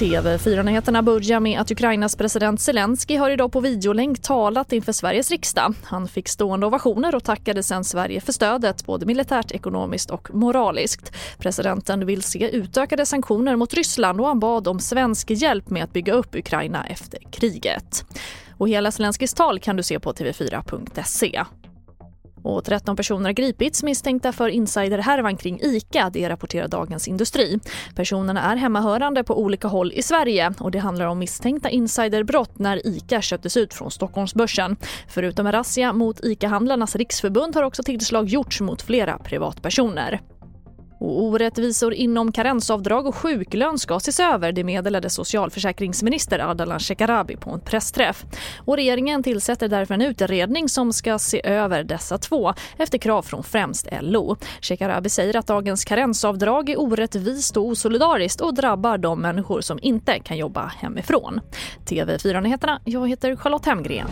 TV4-nyheterna börjar med att Ukrainas president Zelensky har idag på videolänk talat inför Sveriges riksdag. Han fick stående ovationer och tackade sen Sverige för stödet både militärt, ekonomiskt och moraliskt. Presidenten vill se utökade sanktioner mot Ryssland och han bad om svensk hjälp med att bygga upp Ukraina efter kriget. Och hela Zelenskys tal kan du se på tv4.se. Och 13 personer har gripits misstänkta för insiderhärvan kring ICA, det rapporterar Dagens Industri. Personerna är hemmahörande på olika håll i Sverige och det handlar om misstänkta insiderbrott när ICA köptes ut från Stockholmsbörsen. Förutom en razzia mot ICA-handlarnas riksförbund har också tillslag gjorts mot flera privatpersoner. Och orättvisor inom karensavdrag och sjuklön ska ses över, det meddelade socialförsäkringsminister Ardalan Shekarabi på en pressträff. Och regeringen tillsätter därför en utredning som ska se över dessa två efter krav från främst LO. Shekarabi säger att dagens karensavdrag är orättvist och osolidariskt och drabbar de människor som inte kan jobba hemifrån. TV4-nyheterna, jag heter Charlotte Hemgren.